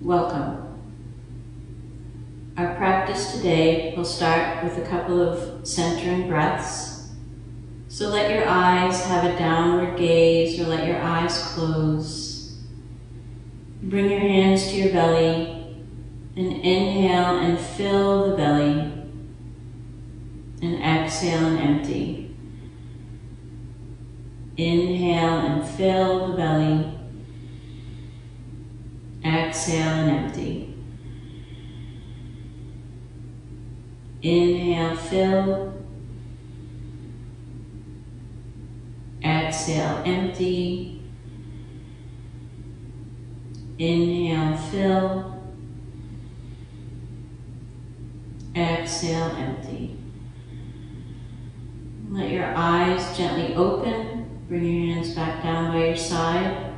Welcome. Our practice today will start with a couple of centering breaths. So let your eyes have a downward gaze or let your eyes close. Bring your hands to your belly and inhale and fill the belly and exhale and empty. Inhale and fill the belly. Exhale and empty. Inhale, fill. Exhale, empty. Inhale, fill. Exhale, empty. Let your eyes gently open. Bring your hands back down by your side.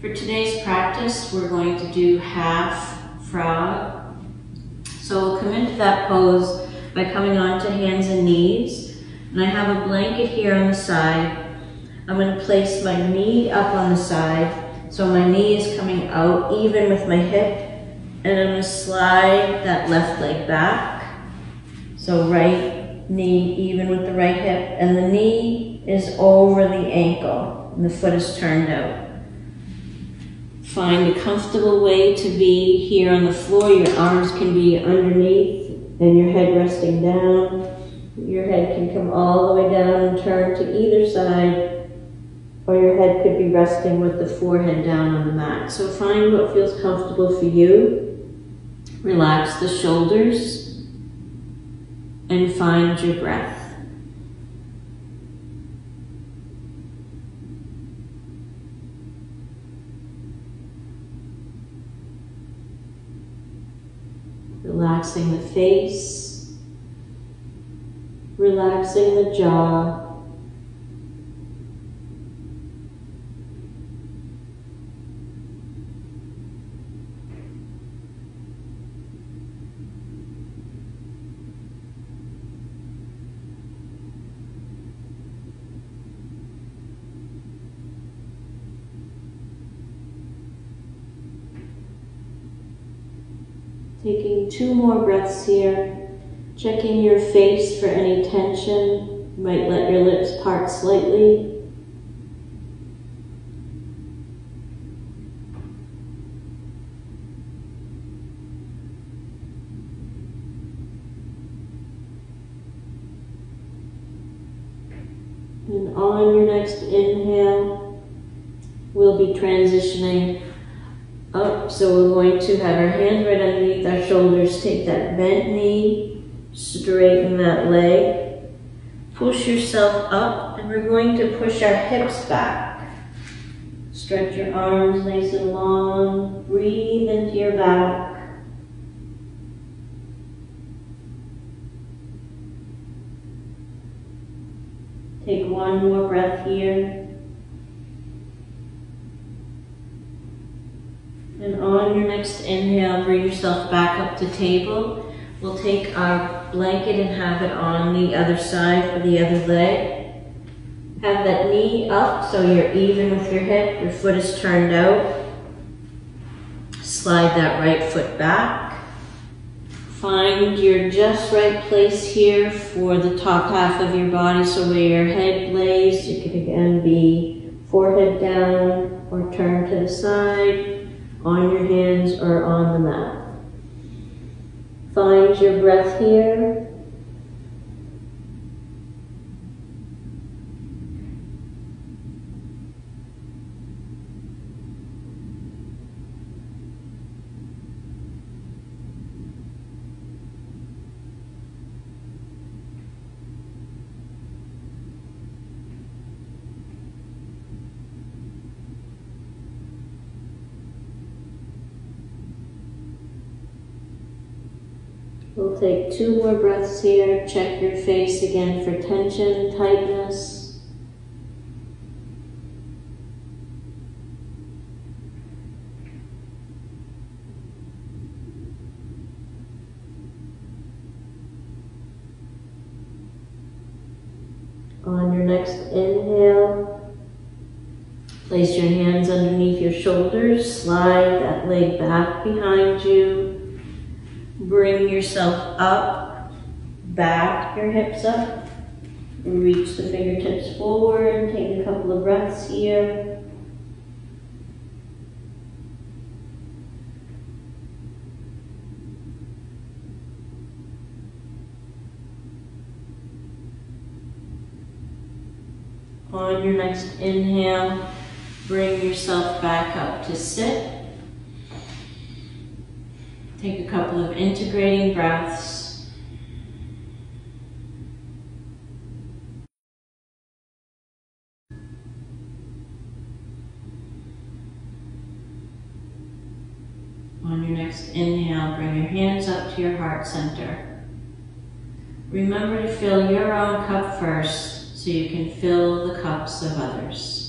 For today's practice, we're going to do half frog. So we'll come into that pose by coming onto hands and knees. And I have a blanket here on the side. I'm going to place my knee up on the side. So my knee is coming out even with my hip. And I'm going to slide that left leg back. So right knee even with the right hip. And the knee is over the ankle. And the foot is turned out. Find a comfortable way to be here on the floor. Your arms can be underneath and your head resting down. Your head can come all the way down and turn to either side, or your head could be resting with the forehead down on the mat. So find what feels comfortable for you. Relax the shoulders and find your breath. Relaxing the face, relaxing the jaw, Taking two more breaths here, checking your face for any tension. You might let your lips part slightly. And on your next inhale, we'll be transitioning up. So we're going to have our hands right underneath our shoulders. Take that bent knee, straighten that leg. Push yourself up and we're going to push our hips back. Stretch your arms nice and long. Breathe into your back. Take one more breath here. And on your next inhale, bring yourself back up to table. We'll take our blanket and have it on the other side for the other leg. Have that knee up so you're even with your hip. Your foot is turned out. Slide that right foot back. Find your just right place here for the top half of your body. So where your head lays, you can again be forehead down or turn to the side on your hands or on the mat. Find your breath here. We'll take two more breaths here. Check your face again for tension, tightness. On your next inhale, place your hands underneath your shoulders, slide that leg back behind you. Bring yourself up, back your hips up. Reach the fingertips forward, take a couple of breaths here. On your next inhale, bring yourself back up to sit. Take a couple of integrating breaths. On your next inhale, bring your hands up to your heart center. Remember to fill your own cup first so you can fill the cups of others.